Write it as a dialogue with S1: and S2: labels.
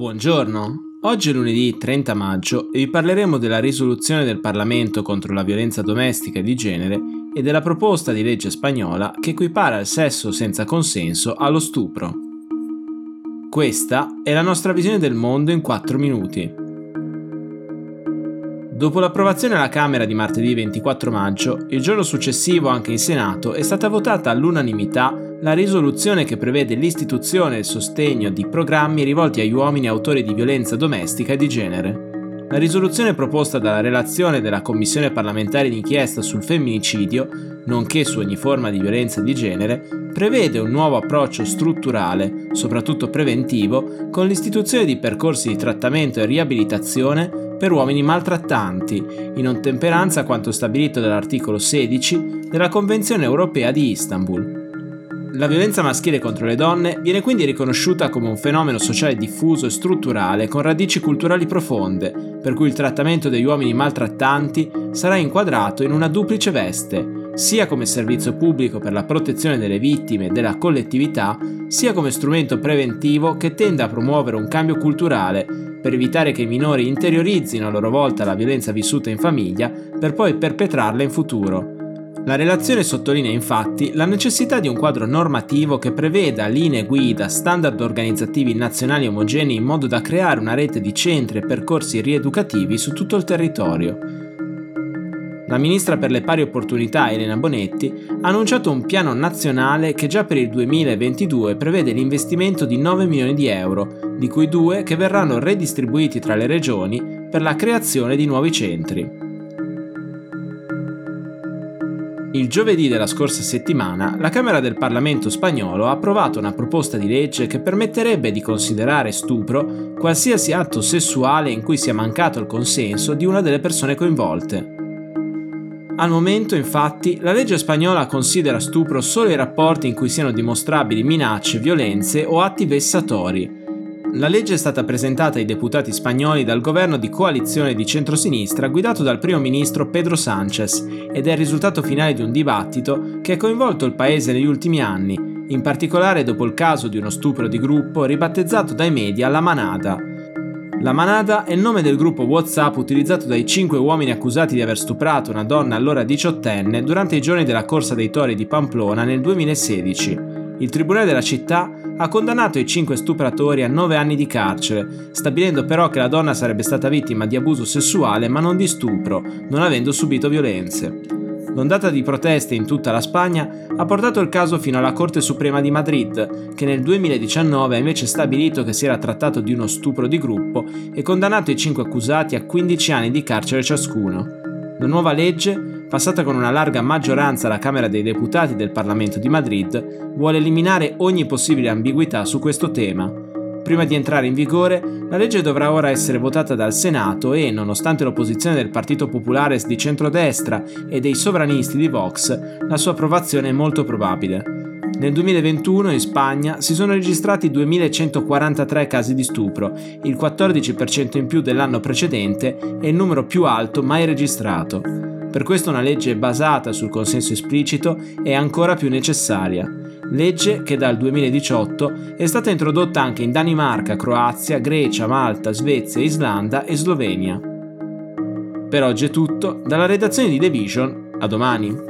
S1: Buongiorno, oggi è lunedì 30 maggio e vi parleremo della risoluzione del Parlamento contro la violenza domestica e di genere e della proposta di legge spagnola che equipara il sesso senza consenso allo stupro. Questa è la nostra visione del mondo in 4 minuti. Dopo l'approvazione alla Camera di martedì 24 maggio, il giorno successivo anche in Senato è stata votata all'unanimità la risoluzione che prevede l'istituzione e il sostegno di programmi rivolti agli uomini autori di violenza domestica e di genere. La risoluzione proposta dalla relazione della Commissione parlamentare d'inchiesta sul femminicidio, nonché su ogni forma di violenza di genere, prevede un nuovo approccio strutturale, soprattutto preventivo, con l'istituzione di percorsi di trattamento e riabilitazione per uomini maltrattanti, in ottemperanza a quanto stabilito dall'articolo 16 della Convenzione europea di Istanbul. La violenza maschile contro le donne viene quindi riconosciuta come un fenomeno sociale diffuso e strutturale con radici culturali profonde, per cui il trattamento degli uomini maltrattanti sarà inquadrato in una duplice veste, sia come servizio pubblico per la protezione delle vittime e della collettività, sia come strumento preventivo che tende a promuovere un cambio culturale per evitare che i minori interiorizzino a loro volta la violenza vissuta in famiglia per poi perpetrarla in futuro. La relazione sottolinea infatti la necessità di un quadro normativo che preveda linee guida, standard organizzativi nazionali omogenei in modo da creare una rete di centri e percorsi rieducativi su tutto il territorio. La ministra per le pari opportunità Elena Bonetti ha annunciato un piano nazionale che già per il 2022 prevede l'investimento di 9 milioni di euro, di cui 2 che verranno redistribuiti tra le regioni per la creazione di nuovi centri. Il giovedì della scorsa settimana la Camera del Parlamento spagnolo ha approvato una proposta di legge che permetterebbe di considerare stupro qualsiasi atto sessuale in cui sia mancato il consenso di una delle persone coinvolte. Al momento, infatti, la legge spagnola considera stupro solo i rapporti in cui siano dimostrabili minacce, violenze o atti vessatori, la legge è stata presentata ai deputati spagnoli dal governo di coalizione di centrosinistra guidato dal primo ministro Pedro Sánchez ed è il risultato finale di un dibattito che ha coinvolto il paese negli ultimi anni, in particolare dopo il caso di uno stupro di gruppo ribattezzato dai media La Manada. La Manada è il nome del gruppo WhatsApp utilizzato dai cinque uomini accusati di aver stuprato una donna allora diciottenne durante i giorni della corsa dei tori di Pamplona nel 2016. Il tribunale della città ha condannato i cinque stupratori a nove anni di carcere, stabilendo però che la donna sarebbe stata vittima di abuso sessuale ma non di stupro, non avendo subito violenze. L'ondata di proteste in tutta la Spagna ha portato il caso fino alla Corte Suprema di Madrid, che nel 2019 ha invece stabilito che si era trattato di uno stupro di gruppo e condannato i cinque accusati a 15 anni di carcere ciascuno. La nuova legge passata con una larga maggioranza alla Camera dei Deputati del Parlamento di Madrid, vuole eliminare ogni possibile ambiguità su questo tema. Prima di entrare in vigore, la legge dovrà ora essere votata dal Senato e, nonostante l'opposizione del Partito Popolare di centrodestra e dei sovranisti di Vox, la sua approvazione è molto probabile. Nel 2021 in Spagna si sono registrati 2143 casi di stupro, il 14% in più dell'anno precedente e il numero più alto mai registrato. Per questo una legge basata sul consenso esplicito è ancora più necessaria. Legge che dal 2018 è stata introdotta anche in Danimarca, Croazia, Grecia, Malta, Svezia, Islanda e Slovenia. Per oggi è tutto, dalla redazione di The Vision, a domani.